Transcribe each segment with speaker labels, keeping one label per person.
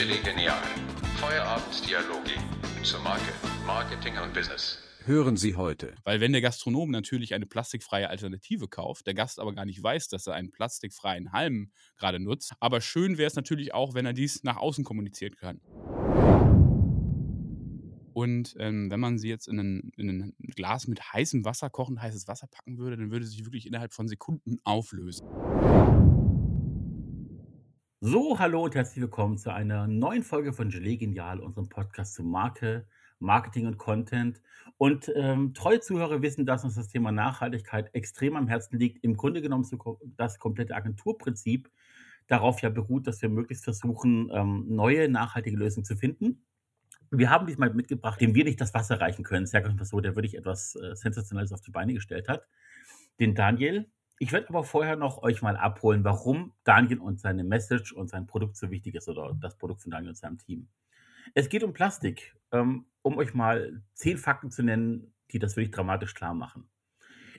Speaker 1: Chili Genial. Feierabenddialoge zur Marke, Marketing und Business.
Speaker 2: Hören Sie heute.
Speaker 3: Weil wenn der Gastronom natürlich eine plastikfreie Alternative kauft, der Gast aber gar nicht weiß, dass er einen plastikfreien Halm gerade nutzt. Aber schön wäre es natürlich auch, wenn er dies nach außen kommunizieren kann. Und ähm, wenn man sie jetzt in ein, in ein Glas mit heißem Wasser, kochend heißes Wasser packen würde, dann würde sie sich wirklich innerhalb von Sekunden auflösen.
Speaker 4: So, hallo und herzlich willkommen zu einer neuen Folge von Gelee Genial, unserem Podcast zu Marke, Marketing und Content. Und ähm, treue Zuhörer wissen, dass uns das Thema Nachhaltigkeit extrem am Herzen liegt. Im Grunde genommen so das komplette Agenturprinzip darauf ja beruht, dass wir möglichst versuchen, ähm, neue nachhaltige Lösungen zu finden. Wir haben diesmal mitgebracht, dem wir nicht das Wasser reichen können. Sehr mal so, der wirklich etwas äh, Sensationelles auf die Beine gestellt hat. Den Daniel. Ich werde aber vorher noch euch mal abholen, warum Daniel und seine Message und sein Produkt so wichtig ist oder das Produkt von Daniel und seinem Team. Es geht um Plastik, ähm, um euch mal zehn Fakten zu nennen, die das wirklich dramatisch klar machen.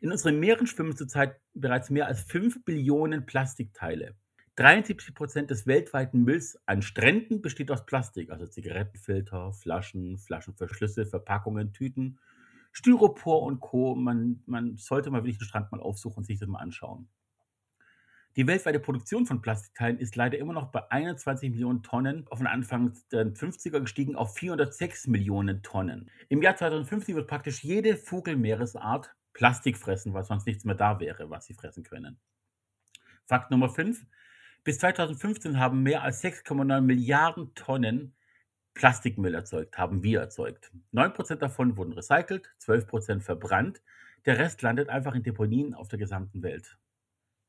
Speaker 4: In unseren Meeren schwimmen zurzeit bereits mehr als 5 Billionen Plastikteile. 73 Prozent des weltweiten Mülls an Stränden besteht aus Plastik, also Zigarettenfilter, Flaschen, Flaschenverschlüsse, Verpackungen, Tüten Styropor und Co. Man, man sollte mal wirklich den Strand mal aufsuchen und sich das mal anschauen. Die weltweite Produktion von Plastikteilen ist leider immer noch bei 21 Millionen Tonnen auf den Anfang der 50er gestiegen auf 406 Millionen Tonnen. Im Jahr 2050 wird praktisch jede Vogelmeeresart Plastik fressen, weil sonst nichts mehr da wäre, was sie fressen können. Fakt Nummer 5. Bis 2015 haben mehr als 6,9 Milliarden Tonnen Plastikmüll erzeugt, haben wir erzeugt. 9% davon wurden recycelt, 12% verbrannt. Der Rest landet einfach in Deponien auf der gesamten Welt.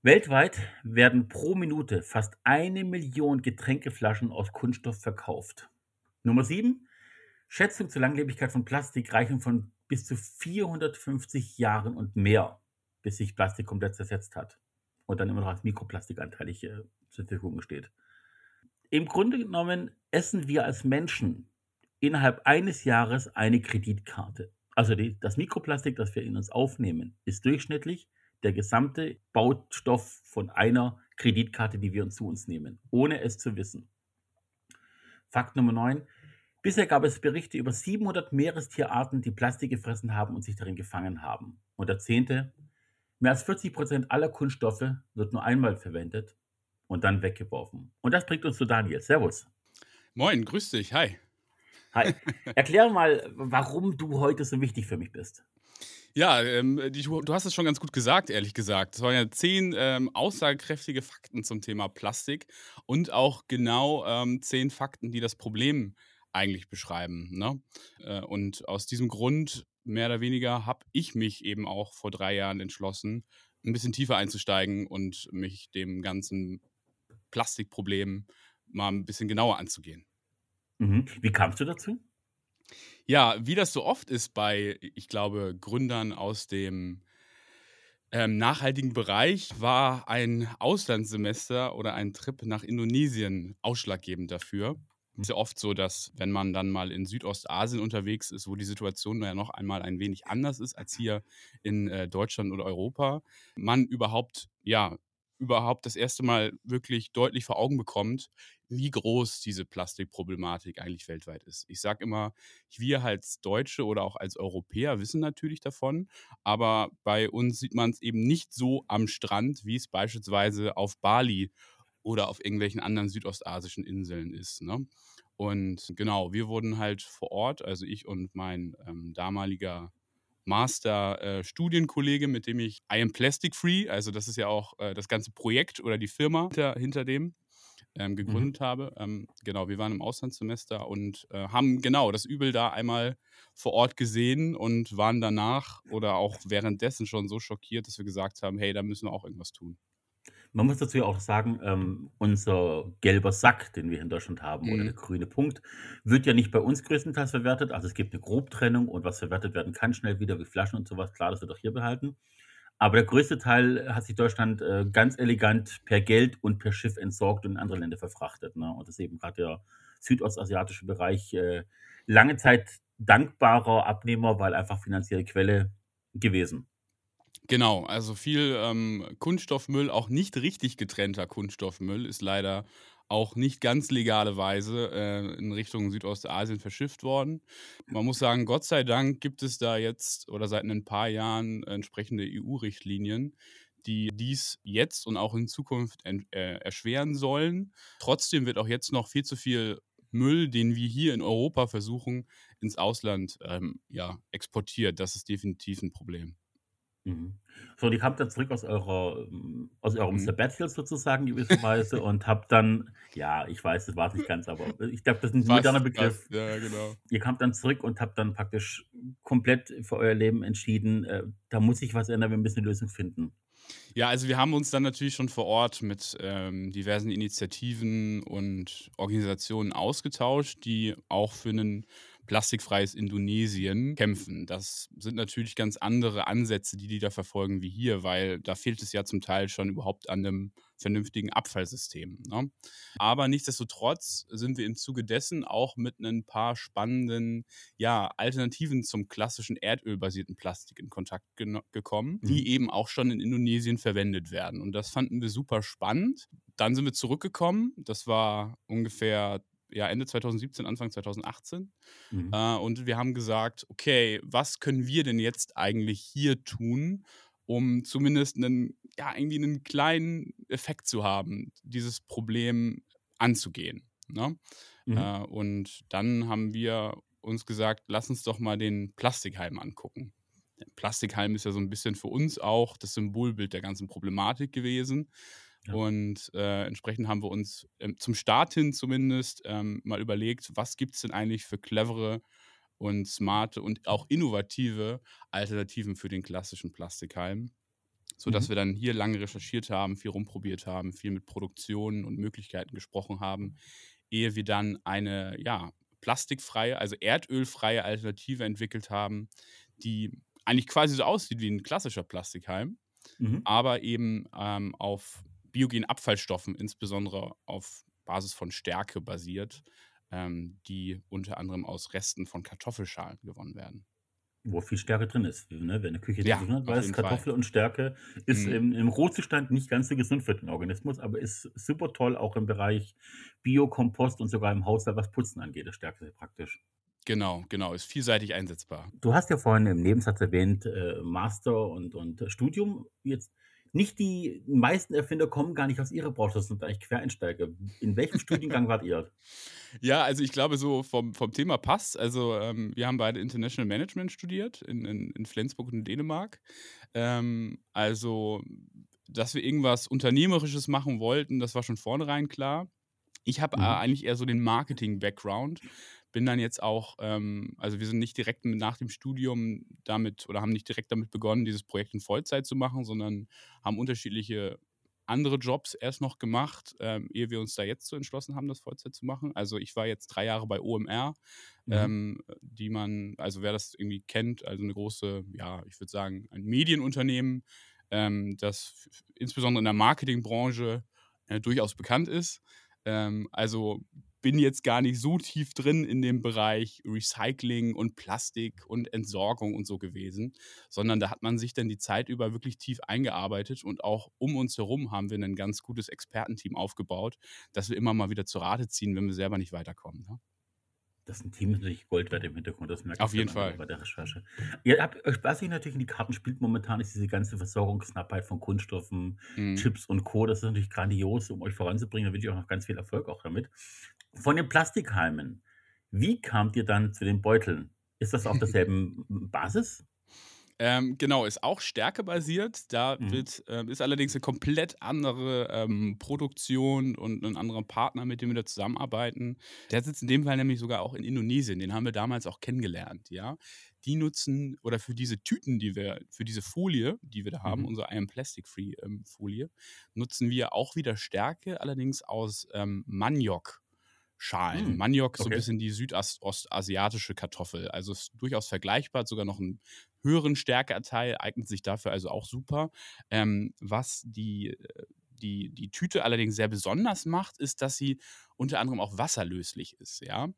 Speaker 4: Weltweit werden pro Minute fast eine Million Getränkeflaschen aus Kunststoff verkauft. Nummer 7. Schätzung zur Langlebigkeit von Plastik reichen von bis zu 450 Jahren und mehr, bis sich Plastik komplett zersetzt hat und dann immer noch als Mikroplastikanteilig äh, zur Verfügung steht. Im Grunde genommen essen wir als Menschen innerhalb eines Jahres eine Kreditkarte. Also die, das Mikroplastik, das wir in uns aufnehmen, ist durchschnittlich der gesamte Baustoff von einer Kreditkarte, die wir zu uns nehmen, ohne es zu wissen. Fakt Nummer 9. Bisher gab es Berichte über 700 Meerestierarten, die Plastik gefressen haben und sich darin gefangen haben. Und der zehnte. Mehr als 40 Prozent aller Kunststoffe wird nur einmal verwendet und dann weggeworfen. Und das bringt uns zu Daniel. Servus.
Speaker 3: Moin, grüß dich. Hi.
Speaker 4: Hi. Erklär mal, warum du heute so wichtig für mich bist.
Speaker 3: Ja, ähm, die, du hast es schon ganz gut gesagt, ehrlich gesagt. Es waren ja zehn ähm, aussagekräftige Fakten zum Thema Plastik und auch genau ähm, zehn Fakten, die das Problem eigentlich beschreiben. Ne? Äh, und aus diesem Grund, mehr oder weniger, habe ich mich eben auch vor drei Jahren entschlossen, ein bisschen tiefer einzusteigen und mich dem ganzen Plastikproblem mal ein bisschen genauer anzugehen.
Speaker 4: Mhm. Wie kamst du dazu?
Speaker 3: Ja, wie das so oft ist bei, ich glaube, Gründern aus dem ähm, nachhaltigen Bereich, war ein Auslandssemester oder ein Trip nach Indonesien ausschlaggebend dafür. Es ist ja oft so, dass wenn man dann mal in Südostasien unterwegs ist, wo die Situation ja noch einmal ein wenig anders ist als hier in äh, Deutschland oder Europa, man überhaupt ja überhaupt das erste Mal wirklich deutlich vor Augen bekommt, wie groß diese Plastikproblematik eigentlich weltweit ist. Ich sage immer, wir als Deutsche oder auch als Europäer wissen natürlich davon, aber bei uns sieht man es eben nicht so am Strand, wie es beispielsweise auf Bali oder auf irgendwelchen anderen südostasischen Inseln ist. Ne? Und genau, wir wurden halt vor Ort, also ich und mein ähm, damaliger Master-Studienkollege, äh, mit dem ich I Am Plastic Free, also das ist ja auch äh, das ganze Projekt oder die Firma hinter, hinter dem, ähm, mhm. gegründet mhm. habe. Ähm, genau, wir waren im Auslandssemester und äh, haben genau das Übel da einmal vor Ort gesehen und waren danach oder auch währenddessen schon so schockiert, dass wir gesagt haben, hey, da müssen wir auch irgendwas tun.
Speaker 4: Man muss dazu ja auch sagen, ähm, unser gelber Sack, den wir in Deutschland haben, oder der mhm. grüne Punkt, wird ja nicht bei uns größtenteils verwertet. Also es gibt eine Grobtrennung und was verwertet werden kann, schnell wieder wie Flaschen und sowas. Klar, das wird auch hier behalten. Aber der größte Teil hat sich Deutschland äh, ganz elegant per Geld und per Schiff entsorgt und in andere Länder verfrachtet. Ne? Und das ist eben gerade der südostasiatische Bereich äh, lange Zeit dankbarer Abnehmer, weil einfach finanzielle Quelle gewesen.
Speaker 3: Genau, also viel ähm, Kunststoffmüll, auch nicht richtig getrennter Kunststoffmüll, ist leider auch nicht ganz legale Weise äh, in Richtung Südostasien verschifft worden. Man muss sagen, Gott sei Dank gibt es da jetzt oder seit ein paar Jahren entsprechende EU-Richtlinien, die dies jetzt und auch in Zukunft äh, erschweren sollen. Trotzdem wird auch jetzt noch viel zu viel Müll, den wir hier in Europa versuchen, ins Ausland ähm, ja, exportiert. Das ist definitiv ein Problem.
Speaker 4: Mhm. So, und ihr kamt dann zurück aus eurer ähm, aus eurem
Speaker 3: Mhm.
Speaker 4: Sabbatical sozusagen gewisserweise und habt dann ja, ich weiß, das war's nicht ganz, aber ich glaube, das ist 'n moderner
Speaker 3: Fast,
Speaker 4: Begriff.
Speaker 3: fast, ja, genau.
Speaker 4: Ihr kamt dann zurück und habt dann praktisch komplett für euer Leben entschieden, äh, da muss sich was ändern, wir müssen 'ne Lösung finden.
Speaker 3: Ja, also wir haben uns dann natürlich schon vor Ort mit ähm, diversen Initiativen und Organisationen ausgetauscht, die auch für ein plastikfreies Indonesien kämpfen. Das sind natürlich ganz andere Ansätze, die die da verfolgen wie hier, weil da fehlt es ja zum Teil schon überhaupt an einem vernünftigen Abfallsystem. Ne? Aber nichtsdestotrotz sind wir im Zuge dessen auch mit ein paar spannenden ja, Alternativen zum klassischen erdölbasierten Plastik in Kontakt gekommen,
Speaker 4: Mhm.
Speaker 3: die eben auch schon in Indonesien verwendet werden. Und das fanden wir super spannend. Dann sind wir zurückgekommen. Das war ungefähr ja, Ende 2017, Anfang 2018.
Speaker 4: Mhm.
Speaker 3: Äh, und wir haben gesagt, okay, was können wir denn jetzt eigentlich hier tun, um zumindest einen, ja, irgendwie einen kleinen Effekt zu haben, dieses Problem anzugehen. Ne?
Speaker 4: Mhm.
Speaker 3: Äh, und dann haben wir uns gesagt, lass uns doch mal den Plastikhalm angucken. Der Plastikhalm ist ja so ein bisschen für uns auch das Symbolbild der ganzen Problematik gewesen.
Speaker 4: Ja.
Speaker 3: Und äh, entsprechend haben wir uns ähm, zum Start hin zumindest ähm, mal überlegt, was gibt es denn eigentlich für clevere und smarte und auch innovative Alternativen für den klassischen Plastikhalm. Sodass
Speaker 4: Mhm.
Speaker 3: wir dann hier lange recherchiert haben, viel rumprobiert haben, viel mit Produktionen und Möglichkeiten gesprochen haben, ehe wir dann eine ja, plastikfreie, also erdölfreie Alternative entwickelt haben, die eigentlich quasi so aussieht wie ein klassischer Plastikhalm,
Speaker 4: Mhm.
Speaker 3: aber eben ähm, auf biogenen Abfallstoffen, insbesondere auf Basis von Stärke basiert, ähm, die unter anderem aus Resten von Kartoffelschalen gewonnen werden.
Speaker 4: Wo viel Stärke drin ist, ne? Wer in der Küche
Speaker 3: Ja,
Speaker 4: tun hat, weiß,
Speaker 3: jeden Fall.
Speaker 4: Kartoffel und Stärke ist
Speaker 3: Mhm.
Speaker 4: im im Rohzustand nicht ganz so gesund für den Organismus, aber ist super toll, auch im Bereich Biokompost und sogar im Haushalt, was Putzen angeht, ist Stärke sehr praktisch.
Speaker 3: Genau, genau, ist vielseitig einsetzbar.
Speaker 4: Du hast ja vorhin im Nebensatz erwähnt, äh, Master und und Studium. Jetzt nicht die meisten Erfinder kommen gar nicht aus ihrer Branche, das sind eigentlich Quereinsteiger. In welchem Studiengang wart ihr?
Speaker 3: Ja, also ich glaube, so vom, vom Thema passt. Also ähm, wir haben beide International Management studiert in, in, in Flensburg und in Dänemark. Ähm, also, dass wir irgendwas Unternehmerisches machen wollten, das war schon vornherein klar. Ich habe äh,
Speaker 4: Mhm.
Speaker 3: eigentlich eher so den Marketing-Background. Bin dann jetzt auch, ähm, also wir sind nicht direkt nach dem Studium damit oder haben nicht direkt damit begonnen, dieses Projekt in Vollzeit zu machen, sondern haben unterschiedliche andere Jobs erst noch gemacht, ähm, ehe wir uns da jetzt so entschlossen haben, das Vollzeit zu machen. Also ich war jetzt drei Jahre bei OMR,
Speaker 4: Mhm.
Speaker 3: ähm, die man, also wer das irgendwie kennt, also eine große, ja, ich würde sagen, ein Medienunternehmen, ähm, das insbesondere in der Marketingbranche äh, durchaus bekannt ist. Ähm, also bin jetzt gar nicht so tief drin in dem Bereich Recycling und Plastik und Entsorgung und so gewesen, sondern da hat man sich dann die Zeit über wirklich tief eingearbeitet und auch um uns herum haben wir ein ganz gutes Expertenteam aufgebaut, das wir immer mal wieder zur Rate ziehen, wenn wir selber nicht weiterkommen. Ne?
Speaker 4: Das ist 'n Team ist natürlich Gold wert im Hintergrund, das merkt
Speaker 3: Auf
Speaker 4: man
Speaker 3: jeden Fall.
Speaker 4: bei der Recherche. Ihr habt euch was sich natürlich in die Karten spielt momentan, ist diese ganze Versorgungsknappheit von Kunststoffen,
Speaker 3: Mhm.
Speaker 4: Chips und Co. Das ist natürlich grandios, um euch voranzubringen. Da wünsche ich euch noch ganz viel Erfolg auch damit. Von den Plastikhalmen, wie kamt ihr dann zu den Beuteln? Ist das auf derselben Basis?
Speaker 3: Ähm, genau, ist auch stärkebasiert. Da
Speaker 4: Mhm.
Speaker 3: wird, ähm, ist allerdings eine komplett andere ähm, Produktion und ein anderer Partner, mit dem wir da zusammenarbeiten. Der sitzt in dem Fall nämlich sogar auch in Indonesien. Den haben wir damals auch kennengelernt, ja. Die nutzen, oder für diese Tüten, die wir, für diese Folie, die wir da haben,
Speaker 4: Mhm.
Speaker 3: unsere I am Plastic Free ähm, Folie, nutzen wir auch wieder Stärke, allerdings aus ähm, Maniok. Schalen.
Speaker 4: Hm,
Speaker 3: Maniok, so ein
Speaker 4: okay.
Speaker 3: bisschen die südostasiatische Kartoffel. Also ist durchaus vergleichbar, sogar noch einen höheren Stärkeanteil, eignet sich dafür also auch super. Ähm, was die, äh, die, die Tüte allerdings sehr besonders macht, ist, dass sie unter anderem auch wasserlöslich ist. Ja?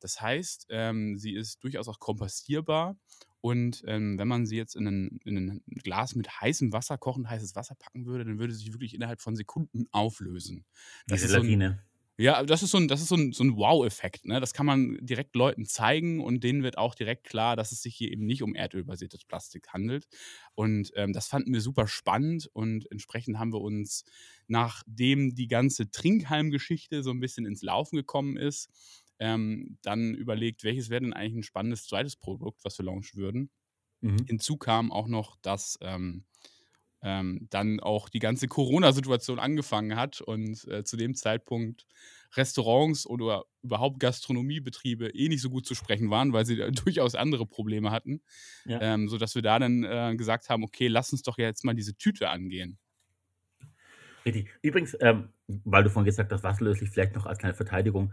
Speaker 3: Das heißt, ähm, sie ist durchaus auch kompostierbar. Und ähm, wenn man sie jetzt in ein, in ein Glas mit heißem Wasser, kochend heißes Wasser packen würde, dann würde sie sich wirklich innerhalb von Sekunden auflösen. Das ist so ein,
Speaker 4: Gelatine.
Speaker 3: Ja, das ist so ein, das ist so ein, so ein Wow-Effekt. Ne? Das kann man direkt Leuten zeigen und denen wird auch direkt klar, dass es sich hier eben nicht um erdölbasiertes Plastik handelt. Und ähm, das fanden wir super spannend und entsprechend haben wir uns, nachdem die ganze Trinkhalm-Geschichte so ein bisschen ins Laufen gekommen ist, ähm, dann überlegt, welches wäre denn eigentlich ein spannendes zweites Produkt, was wir launchen würden.
Speaker 4: Mhm.
Speaker 3: Hinzu kam auch noch, dass ähm, ähm, dann auch die ganze Corona-Situation angefangen hat und äh, zu dem Zeitpunkt Restaurants oder überhaupt Gastronomiebetriebe eh nicht so gut zu sprechen waren, weil sie durchaus andere Probleme hatten,
Speaker 4: Ja.
Speaker 3: ähm, sodass wir da dann äh, gesagt haben, okay, lass uns doch jetzt mal diese Tüte angehen.
Speaker 4: Richtig. Übrigens, ähm, weil du vorhin gesagt hast, wasserlöslich, vielleicht noch als kleine Verteidigung.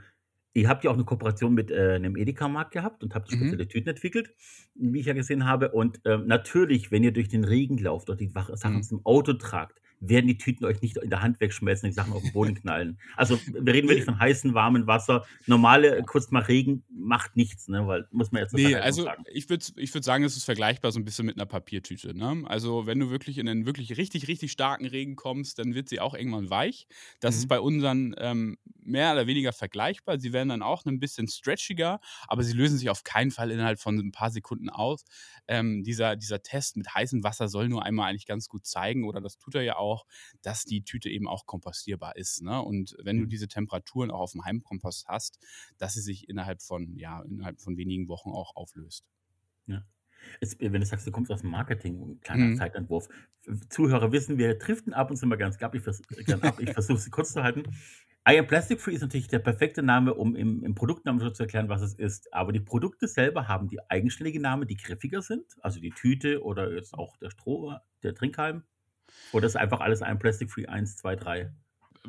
Speaker 4: Ihr habt ja auch eine Kooperation mit äh, einem Edeka-Markt gehabt und habt
Speaker 3: Mhm.
Speaker 4: spezielle Tüten entwickelt, wie ich ja gesehen habe. Und ähm, natürlich, wenn ihr durch den Regen lauft oder die Sachen
Speaker 3: Mhm.
Speaker 4: zum Auto tragt, werden die Tüten euch nicht in der Hand wegschmelzen und die Sachen auf den Boden knallen. Also wir reden wirklich von heißem, warmem Wasser. Normale, kurz mal Regen macht nichts, ne? weil muss man jetzt
Speaker 3: Nee,
Speaker 4: Verteidigung
Speaker 3: also
Speaker 4: sagen.
Speaker 3: ich würde ich würd sagen, es ist vergleichbar so ein bisschen mit einer Papiertüte. Ne? Also wenn du wirklich in einen wirklich richtig, richtig starken Regen kommst, dann wird sie auch irgendwann weich. Das ist
Speaker 4: Mhm.
Speaker 3: bei unseren ähm, mehr oder weniger vergleichbar. Sie werden dann auch ein bisschen stretchiger, aber sie lösen sich auf keinen Fall innerhalb von ein paar Sekunden aus. Ähm, dieser, dieser Test mit heißem Wasser soll nur einmal eigentlich ganz gut zeigen, oder das tut er ja auch, dass die Tüte eben auch kompostierbar ist. Ne? Und wenn du
Speaker 4: Mhm.
Speaker 3: diese Temperaturen auch auf dem Heimkompost hast, dass sie sich innerhalb von, ja, innerhalb von wenigen Wochen auch auflöst.
Speaker 4: Ja. Jetzt, wenn du sagst, du kommst aus dem Marketing, ein kleiner
Speaker 3: Mhm.
Speaker 4: Zeitentwurf. Zuhörer wissen, wir driften ab und zu mal ganz. Ich, vers ab. ich versuche sie kurz zu halten. I am Plastic Free ist natürlich der perfekte Name, um im, im Produktnamen so zu erklären, was es ist. Aber die Produkte selber haben die eigenständigen Namen, die griffiger sind. Also die Tüte oder jetzt auch der Stroh, der Trinkhalm. Oder ist einfach alles am Plastic Free 1, 2, 3?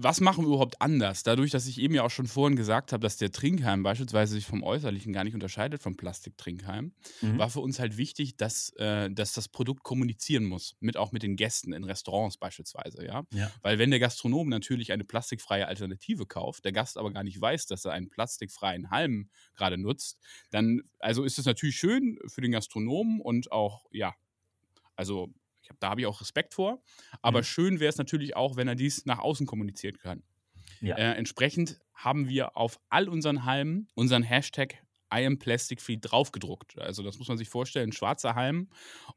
Speaker 3: Was machen wir überhaupt anders? Dadurch, dass ich eben ja auch schon vorhin gesagt habe, dass der Trinkhalm beispielsweise sich vom Äußerlichen gar nicht unterscheidet vom Plastiktrinkhalm,
Speaker 4: Mhm.
Speaker 3: war für uns halt wichtig, dass, äh, dass das Produkt kommunizieren muss, mit auch mit den Gästen in Restaurants beispielsweise, ja.
Speaker 4: Ja.
Speaker 3: Weil wenn der Gastronom natürlich eine plastikfreie Alternative kauft, der Gast aber gar nicht weiß, dass er einen plastikfreien Halm gerade nutzt, dann, also ist es natürlich schön für den Gastronomen und auch, ja, also ich hab, da habe ich auch Respekt vor, aber
Speaker 4: Mhm.
Speaker 3: schön wäre es natürlich auch, wenn er dies nach außen kommunizieren kann.
Speaker 4: Ja.
Speaker 3: Äh, entsprechend haben wir auf all unseren Halmen unseren Hashtag I am Plastic Free draufgedruckt. Also das muss man sich vorstellen, ein schwarzer Halm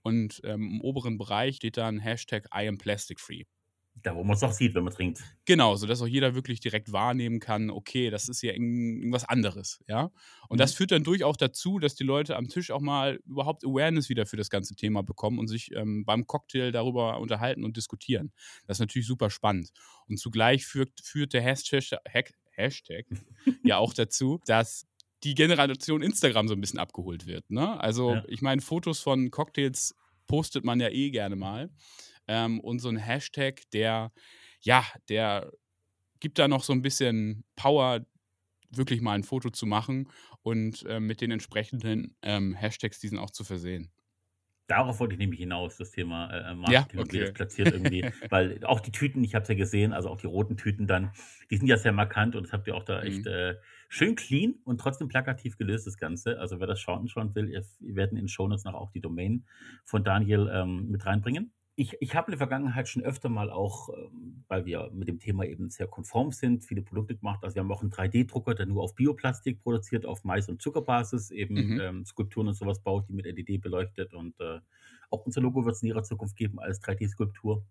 Speaker 3: und ähm, im oberen Bereich steht dann Hashtag I am Plastic Free.
Speaker 4: Da, wo man es auch sieht, wenn man trinkt.
Speaker 3: Genau, sodass auch jeder wirklich direkt wahrnehmen kann, okay, das ist hier irgend- irgendwas anderes, ja. Und das
Speaker 4: Mhm.
Speaker 3: führt dann durchaus dazu, dass die Leute am Tisch auch mal überhaupt Awareness wieder für das ganze Thema bekommen und sich ähm, beim Cocktail darüber unterhalten und diskutieren. Das ist natürlich super spannend. Und zugleich führt, führt der Hashtag, Hashtag ja auch dazu, dass die Generation Instagram so ein bisschen abgeholt wird. Ne? Also,
Speaker 4: Ja.
Speaker 3: ich meine, Fotos von Cocktails postet man ja eh gerne mal. Ähm, und so ein Hashtag, der, ja, der gibt da noch so ein bisschen Power, wirklich mal ein Foto zu machen und ähm, mit den entsprechenden ähm, Hashtags diesen auch zu versehen.
Speaker 4: Darauf wollte ich nämlich hinaus, das Thema äh,
Speaker 3: Ja,
Speaker 4: Marketing und wie das
Speaker 3: okay.
Speaker 4: platziert irgendwie. Weil auch die Tüten, ich habe es ja gesehen, also auch die roten Tüten dann, die sind ja sehr markant und das habt ihr auch da echt
Speaker 3: Mhm.
Speaker 4: äh, schön clean und trotzdem plakativ gelöst, das Ganze. Also wer das schauen, schauen will, wir werden in den Shownotes noch auch die Domain von Daniel ähm, mit reinbringen. Ich, ich habe in der Vergangenheit schon öfter mal auch, ähm, weil wir mit dem Thema eben sehr konform sind, viele Produkte gemacht. Also wir haben auch einen 3D-Drucker, der nur auf Bioplastik produziert, auf Mais- und Zuckerbasis eben
Speaker 3: Mhm.
Speaker 4: ähm, Skulpturen und sowas baut, die mit LED beleuchtet. Und äh, auch unser Logo wird es in ihrer Zukunft geben als 3D-Skulptur.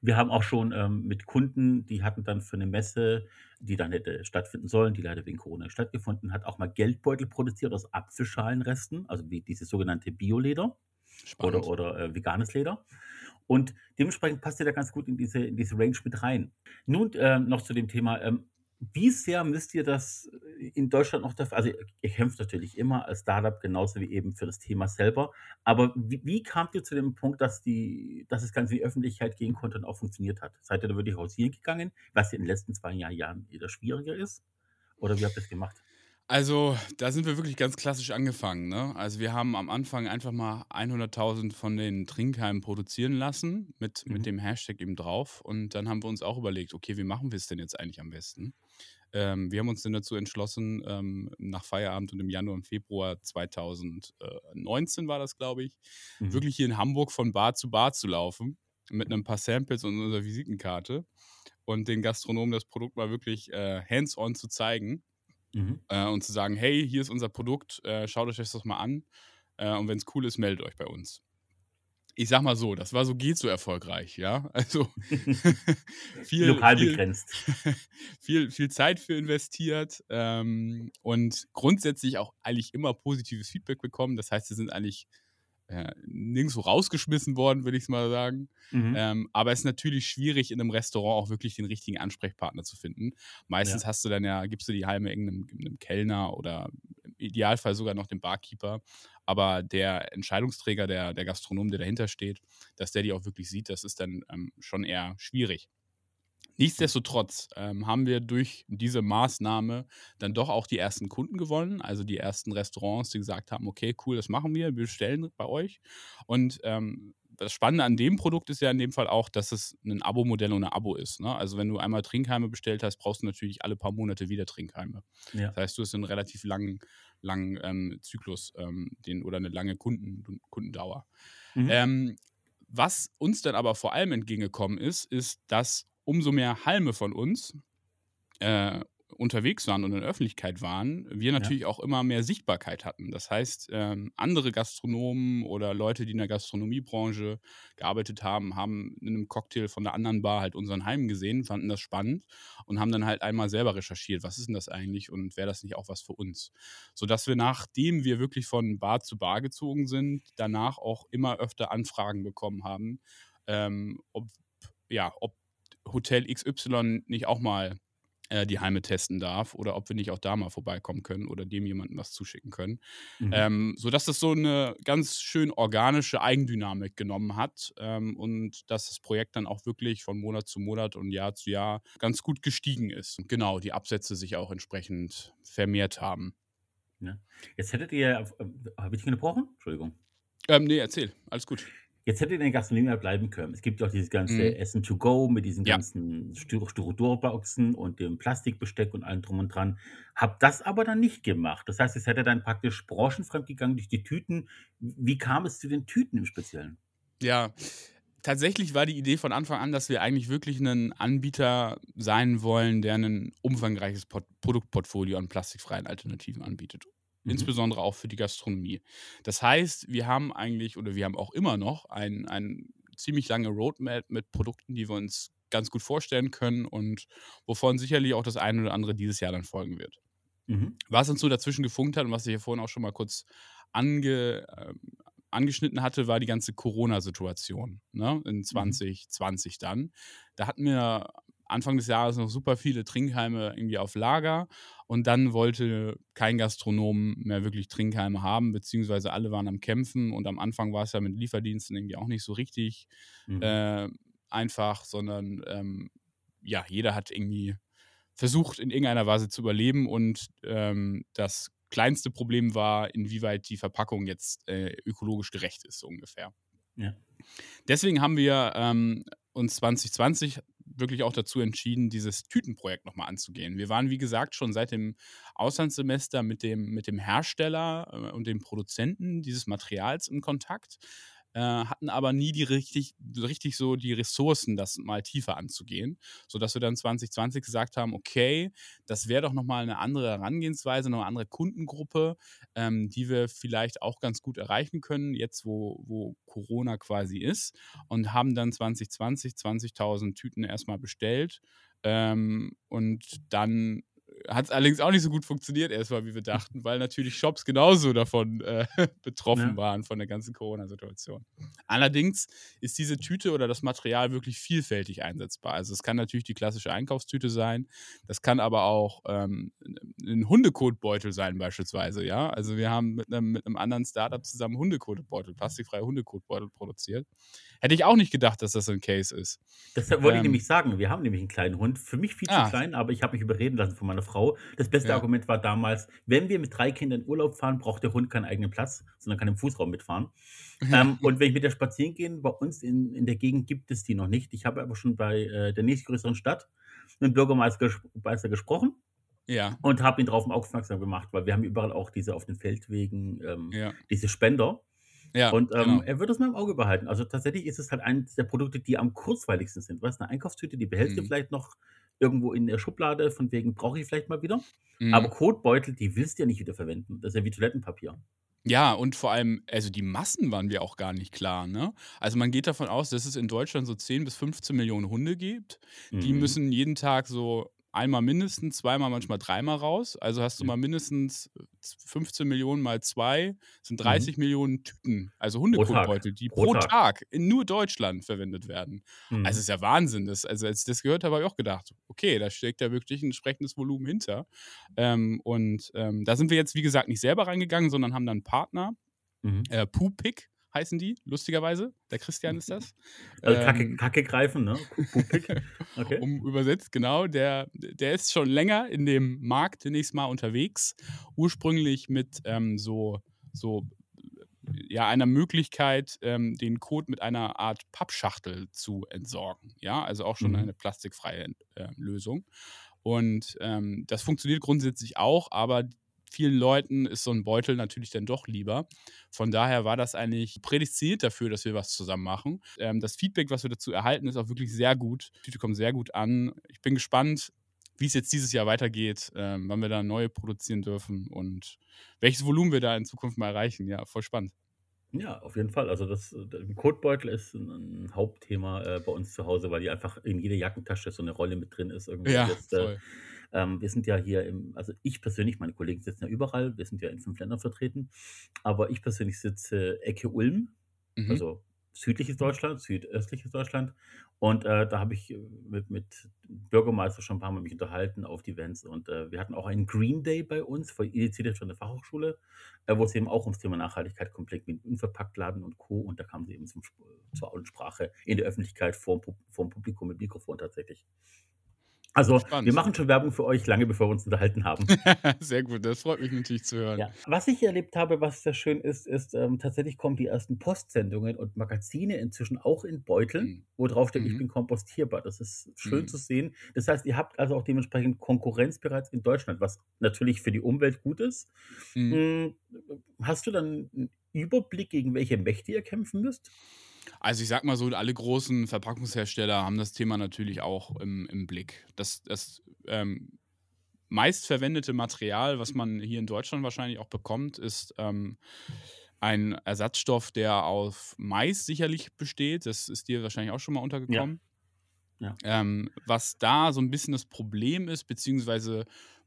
Speaker 4: Wir haben auch schon ähm, mit Kunden, die hatten dann für eine Messe, die dann hätte stattfinden sollen, die leider wegen Corona stattgefunden hat, auch mal Geldbeutel produziert aus Apfelschalenresten, also wie dieses sogenannte Bioleder
Speaker 3: Spannend.
Speaker 4: oder äh, veganes Leder. Und dementsprechend passt ihr da ganz gut in diese, in diese Range mit rein. Nun ähm, noch zu dem Thema, ähm, wie sehr müsst ihr das in Deutschland noch dafür, also ihr, kämpft natürlich immer als Startup genauso wie eben für das Thema selber, aber wie, wie kamt ihr zu dem Punkt, dass, die, dass das Ganze in die Öffentlichkeit gehen konnte und auch funktioniert hat? Seid ihr da wirklich hausieren gegangen, was in den letzten zwei Jahr- Jahren wieder schwieriger ist? Oder wie habt ihr das gemacht?
Speaker 3: Also, da sind wir wirklich ganz klassisch angefangen. Ne? Also, wir haben am Anfang einfach mal 100.000 von den Trinkheimen produzieren lassen, mit,
Speaker 4: Mhm.
Speaker 3: mit dem Hashtag eben drauf. Und dann haben wir uns auch überlegt, okay, wie machen wir es denn jetzt eigentlich am besten? Ähm, wir haben uns dann dazu entschlossen, ähm, nach Feierabend und im Januar und Februar 2019 war das, glaube ich,
Speaker 4: Mhm.
Speaker 3: wirklich hier in Hamburg von Bar zu Bar zu laufen mit ein paar Samples und unserer Visitenkarte. und den Gastronomen das Produkt mal wirklich äh, hands-on zu zeigen
Speaker 4: Mhm.
Speaker 3: äh, und zu sagen, hey, hier ist unser Produkt, äh, schaut euch das doch mal an äh, und wenn es cool ist, meldet euch bei uns. Ich sag mal so, das war so geht so erfolgreich, ja. Also viel,
Speaker 4: Lokal
Speaker 3: viel,
Speaker 4: begrenzt.
Speaker 3: viel, viel Zeit für investiert ähm, und grundsätzlich auch eigentlich immer positives Feedback bekommen. Das heißt, sie sind eigentlich äh, nirgendwo rausgeschmissen worden, würde ich mal sagen.
Speaker 4: Mhm.
Speaker 3: Ähm, aber es ist natürlich schwierig, in einem Restaurant auch wirklich den richtigen Ansprechpartner zu finden. Meistens
Speaker 4: Ja.
Speaker 3: hast du dann ja, gibst du die Halme irgendeinem, einem Kellner oder im Idealfall sogar noch dem Barkeeper. Aber der Entscheidungsträger, der, der Gastronom, der dahinter steht, dass der die auch wirklich sieht, das ist dann ähm, schon eher schwierig. Nichtsdestotrotz ähm, haben wir durch diese Maßnahme dann doch auch die ersten Kunden gewonnen, also die ersten Restaurants, die gesagt haben, okay, cool, das machen wir, wir bestellen bei euch. Und ähm, das Spannende an dem Produkt ist ja in dem Fall auch, dass es ein Abo-Modell und ein Abo ist. Ne? Also wenn du einmal Trinkheime bestellt hast, brauchst du natürlich alle paar Monate wieder Trinkheime.
Speaker 4: Ja.
Speaker 3: Das heißt, du hast einen relativ langen, langen ähm, Zyklus ähm, den, oder eine lange Kunden, Kundendauer.
Speaker 4: Mhm.
Speaker 3: Ähm, was uns dann aber vor allem entgegengekommen ist, ist, dass umso mehr Halme von uns äh, unterwegs waren und in der Öffentlichkeit waren, wir
Speaker 4: Ja.
Speaker 3: natürlich auch immer mehr Sichtbarkeit hatten. Das heißt, ähm, andere Gastronomen oder Leute, die in der Gastronomiebranche gearbeitet haben, haben in einem Cocktail von der anderen Bar halt unseren Heim gesehen, fanden das spannend und haben dann halt einmal selber recherchiert, was ist denn das eigentlich und wäre das nicht auch was für uns? Sodass wir, nachdem wir wirklich von Bar zu Bar gezogen sind, danach auch immer öfter Anfragen bekommen haben, ähm, ob, ja, ob Hotel XY nicht auch mal äh, die Heime testen darf oder ob wir nicht auch da mal vorbeikommen können oder dem jemandem was zuschicken können.
Speaker 4: Mhm.
Speaker 3: Ähm, sodass das so eine ganz schön organische Eigendynamik genommen hat ähm, und dass das Projekt dann auch wirklich von Monat zu Monat und Jahr zu Jahr ganz gut gestiegen ist. Und genau, die Absätze sich auch entsprechend vermehrt haben.
Speaker 4: Ja. Jetzt hättet ihr, äh, habe ich dich gebrochen? Entschuldigung.
Speaker 3: Ähm, nee, erzähl, alles gut.
Speaker 4: Jetzt in der Gastronomie mal bleiben können. Es gibt ja auch dieses ganze
Speaker 3: Mhm.
Speaker 4: Essen to go mit diesen
Speaker 3: Ja.
Speaker 4: ganzen Styro- Styroporboxen und dem Plastikbesteck und allem drum und dran. Habt das aber dann nicht gemacht. Das heißt, es hätte dann praktisch branchenfremd gegangen durch die Tüten. Wie kam es zu den Tüten im Speziellen?
Speaker 3: Ja, tatsächlich war die Idee von Anfang an, dass wir eigentlich wirklich ein Anbieter sein wollen, der ein umfangreiches Produktportfolio an plastikfreien Alternativen anbietet.
Speaker 4: Mhm.
Speaker 3: Insbesondere auch für die Gastronomie. Das heißt, wir haben eigentlich oder wir haben auch immer noch ein, ein ziemlich lange Roadmap mit Produkten, die wir uns ganz gut vorstellen können und wovon sicherlich auch das eine oder andere dieses Jahr dann folgen wird.
Speaker 4: Mhm.
Speaker 3: Was uns so dazwischen gefunkt hat und was ich hier vorhin auch schon mal kurz ange, ähm, angeschnitten hatte, war die ganze Corona-Situation ne?
Speaker 4: Mhm.
Speaker 3: in 2020 dann. Da hatten wir Anfang des Jahres noch super viele Trinkheime irgendwie auf Lager und dann wollte kein Gastronom mehr wirklich Trinkheime haben, beziehungsweise alle waren am Kämpfen und am Anfang war es ja mit Lieferdiensten irgendwie auch nicht so richtig
Speaker 4: Mhm.
Speaker 3: äh, einfach, sondern ähm, ja, jeder hat irgendwie versucht, in irgendeiner Weise zu überleben und ähm, das kleinste Problem war, inwieweit die Verpackung jetzt äh, ökologisch gerecht ist, so ungefähr.
Speaker 4: Ja.
Speaker 3: Deswegen haben wir ähm, uns 2020 wirklich auch dazu entschieden, dieses Tütenprojekt nochmal anzugehen. Wir waren, wie gesagt, schon seit dem Auslandssemester mit dem, mit dem Hersteller äh, und dem Produzenten dieses Materials in Kontakt, äh, hatten aber nie die richtig, richtig so die Ressourcen, das mal tiefer anzugehen, sodass wir dann 2020 gesagt haben, okay, das wäre doch nochmal eine andere Herangehensweise, eine andere Kundengruppe, ähm, die wir vielleicht auch ganz gut erreichen können, jetzt wo, wo Corona quasi ist und haben dann 2020 20.000 Tüten erstmal bestellt ähm, und dann hat es allerdings auch nicht so gut funktioniert erstmal, wie wir dachten, weil natürlich Shops genauso davon äh, betroffen
Speaker 4: Ja.
Speaker 3: waren von der ganzen Corona-Situation. Allerdings ist diese Tüte oder das Material wirklich vielfältig einsetzbar. Also es kann natürlich die klassische Einkaufstüte sein, das kann aber auch ähm, ein Hundekotbeutel sein beispielsweise, ja. Also wir haben mit einem, mit einem anderen Startup zusammen Hundekotbeutel, plastikfreie Hundekotbeutel produziert. Hätte ich auch nicht gedacht, dass das ein Case ist.
Speaker 4: Das wollte ich
Speaker 3: Ähm.
Speaker 4: nämlich sagen. Wir haben nämlich einen kleinen Hund. Für mich viel
Speaker 3: Ah.
Speaker 4: zu klein, aber ich habe mich überreden lassen von meiner Frau. Das beste
Speaker 3: Ja.
Speaker 4: Argument war damals, wenn wir mit drei Kindern in Urlaub fahren, braucht der Hund keinen eigenen Platz, sondern kann im Fußraum mitfahren. ähm, und wenn ich mit der spazieren gehe, bei uns in, in der Gegend gibt es die noch nicht. Ich habe aber schon bei äh, der nächstgrößeren Stadt mit dem Bürgermeister ges Meister gesprochen
Speaker 3: Ja,
Speaker 4: und habe ihn darauf aufmerksam gemacht, weil wir haben überall auch diese auf den Feldwegen, ähm,
Speaker 3: ja.
Speaker 4: diese Spender.
Speaker 3: Ja,
Speaker 4: Und, ähm,
Speaker 3: genau.
Speaker 4: er wird das mal im Auge behalten. Also, tatsächlich ist es halt eins der Produkte, die am kurzweiligsten sind. Weißt, 'ne Einkaufstüte, die behältst du
Speaker 3: Mhm.
Speaker 4: vielleicht noch irgendwo in der Schublade, von wegen brauche ich vielleicht mal wieder. Aber
Speaker 3: Mhm.
Speaker 4: Kotbeutel, die willst du ja nicht wieder verwenden. Das ist ja wie Toilettenpapier.
Speaker 3: Ja, und vor allem, also die Massen waren mir auch gar nicht klar, ne? Also, man geht davon aus, dass es in Deutschland so 10 bis 15.000.000 Hunde gibt. Die
Speaker 4: Mhm.
Speaker 3: müssen jeden Tag so einmal mindestens, zweimal, manchmal dreimal raus. Also hast du mal mindestens z 15.000.000 mal 2 sind
Speaker 4: Mhm.
Speaker 3: 30.000.000 Tüten, also. Hundekotbeutel, die
Speaker 4: Pro
Speaker 3: pro
Speaker 4: Tag.
Speaker 3: Tag in nur Deutschland verwendet werden. Also,
Speaker 4: Mhm.
Speaker 3: ist ja Wahnsinn. Das also, als ich das gehört habe, habe ich auch gedacht: „Okay, da steckt ja wirklich 'n entsprechendes Volumen hinter.“ Ähm, und, ähm, da sind wir jetzt, wie gesagt, nicht selber reingegangen, sondern haben dann 'n Partner,
Speaker 4: Mhm.
Speaker 3: äh, Poopick heißen die, lustigerweise. Der Christian ist das.
Speaker 4: Also, Kacke
Speaker 3: Ähm
Speaker 4: Kacke greifen, ne? Okay.
Speaker 3: um übersetzt, genau. Der der ist schon länger in dem Markt zunächst mal unterwegs. Ursprünglich mit, ähm, so so, ja, einer Möglichkeit, ähm, den Kot mit einer Art Pappschachtel zu entsorgen. Ja, also auch schon
Speaker 4: Mhm.
Speaker 3: eine plastikfreie, äh, Lösung. Und, ähm, das funktioniert grundsätzlich auch, aber vielen Leuten ist so 'n Beutel natürlich dann doch lieber. Von daher war das eigentlich prädestiniert dafür, dass wir was zusammen machen. Ähm, das Feedback, was wir dazu erhalten, ist auch wirklich sehr gut. Die Tüte kommt sehr gut an. Ich bin gespannt, wie's jetzt dieses Jahr weitergeht, ähm, wann wir da neue produzieren dürfen und welches Volumen wir da in Zukunft mal erreichen. Ja, voll spannend.
Speaker 4: Ja, auf jeden Fall. Also, das äh, Kotbeutel ist 'n 'n Hauptthema, äh, bei uns zu Hause, weil die einfach in jeder Jackentasche so 'ne Rolle mit drin ist irgendwie.
Speaker 3: Ja,
Speaker 4: Jetzt, äh,
Speaker 3: voll.
Speaker 4: Ähm, wir sind ja hier im also, ich persönlich meine Kollegen sitzen ja überall, wir sind ja in 5 Ländern vertreten, aber ich persönlich sitze Ecke Ulm,
Speaker 3: Mhm.
Speaker 4: also, südliches Deutschland, südöstliches Deutschland. Und, äh, da habe ich, äh, mit mit Bürgermeister schon 'n paar Mal mich unterhalten auf Events und, äh, wir hatten auch einen Green Day bei uns, vor initiiert von der Fachhochschule, äh, wo's eben auch ums Thema Nachhaltigkeit komplett mit Unverpacktladen und Co. Und da kamen sie eben zum zur Aussprache in der Öffentlichkeit Pub vorm Publikum mit Mikrofon tatsächlich. Also, wir
Speaker 3: Spannend.
Speaker 4: machen schon Werbung für euch, lange bevor wir uns unterhalten haben.
Speaker 3: Sehr gut, das freut mich natürlich zu hören.
Speaker 4: Ja. Was ich erlebt habe, was sehr schön ist, ist, ähm, tatsächlich kommen die ersten Postsendungen und Magazine inzwischen auch in Beuteln,
Speaker 3: Mhm.
Speaker 4: wo drauf steht: „Ich
Speaker 3: Mhm.
Speaker 4: bin kompostierbar.“ Das ist schön zu
Speaker 3: Mhm.
Speaker 4: sehen. Das heißt, ihr habt also auch dementsprechend Konkurrenz bereits in Deutschland, was natürlich für die Umwelt gut ist.
Speaker 3: Mhm.
Speaker 4: Hm, hast du dann 'n Überblick, gegen welche Mächte ihr kämpfen müsst?
Speaker 3: Also, ich sage mal so, alle großen Verpackungshersteller haben das Thema natürlich auch im im Blick. Das das, ähm, meistverwendete Material, was man hier in Deutschland wahrscheinlich auch bekommt, ist, ähm, ein Ersatzstoff, der auf Mais sicherlich besteht. Das ist dir wahrscheinlich auch schon mal
Speaker 4: Ja.
Speaker 3: untergekommen.
Speaker 4: Ja.
Speaker 3: Ähm, was da so 'n bisschen das Problem ist, beziehungsweise,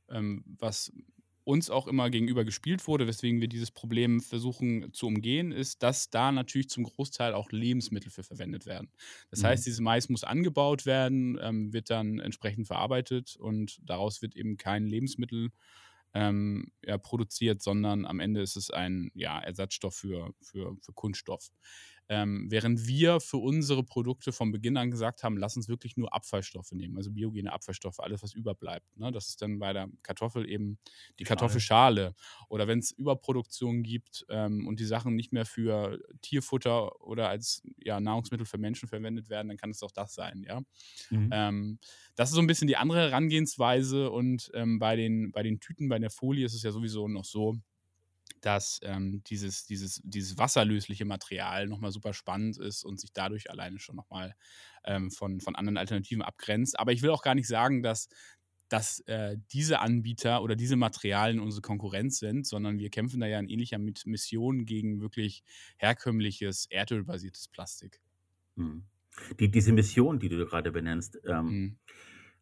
Speaker 3: ähm, was uns auch immer gegenüber gespielt wurde, weswegen wir dieses Problem versuchen zu umgehen, ist, dass da natürlich zum Großteil auch Lebensmittel für verwendet werden. Das heißt,
Speaker 4: Mhm.
Speaker 3: dieses Mais muss angebaut werden, ähm, wird dann entsprechend verarbeitet und daraus wird eben kein Lebensmittel, ähm, ja, produziert, sondern am Ende ist es ein, ja, Ersatzstoff für für für Kunststoff. Ähm, während wir für unsere Produkte von Beginn an gesagt haben: „Lass uns wirklich nur Abfallstoffe nehmen“, also biogene Abfallstoffe, alles, was überbleibt, ne? Das ist dann bei der Kartoffel eben die
Speaker 4: Schale.
Speaker 3: Kartoffelschale. Oder wenn's Überproduktion gibt, ähm, und die Sachen nicht mehr für Tierfutter oder als, ja, Nahrungsmittel für Menschen verwendet werden, dann kann es auch das sein, ja?
Speaker 4: Mhm.
Speaker 3: Ähm, das ist so 'n bisschen die andere Herangehensweise und, ähm, bei den bei den Tüten, bei der Folie ist es ja sowieso noch so, dass, ähm, dieses dieses dieses wasserlösliche Material noch mal super spannend ist und sich dadurch alleine schon noch mal, ähm, von von anderen Alternativen abgrenzt. Aber ich will auch gar nicht sagen, dass dass, äh, diese Anbieter oder diese Materialien unsere Konkurrenz sind, sondern wir kämpfen da ja in ähnlicher Mission gegen wirklich herkömmliches, erdölbasiertes Plastik.
Speaker 4: Mhm. Die diese Mission, die du da grade benennst, ähm,
Speaker 3: Mhm.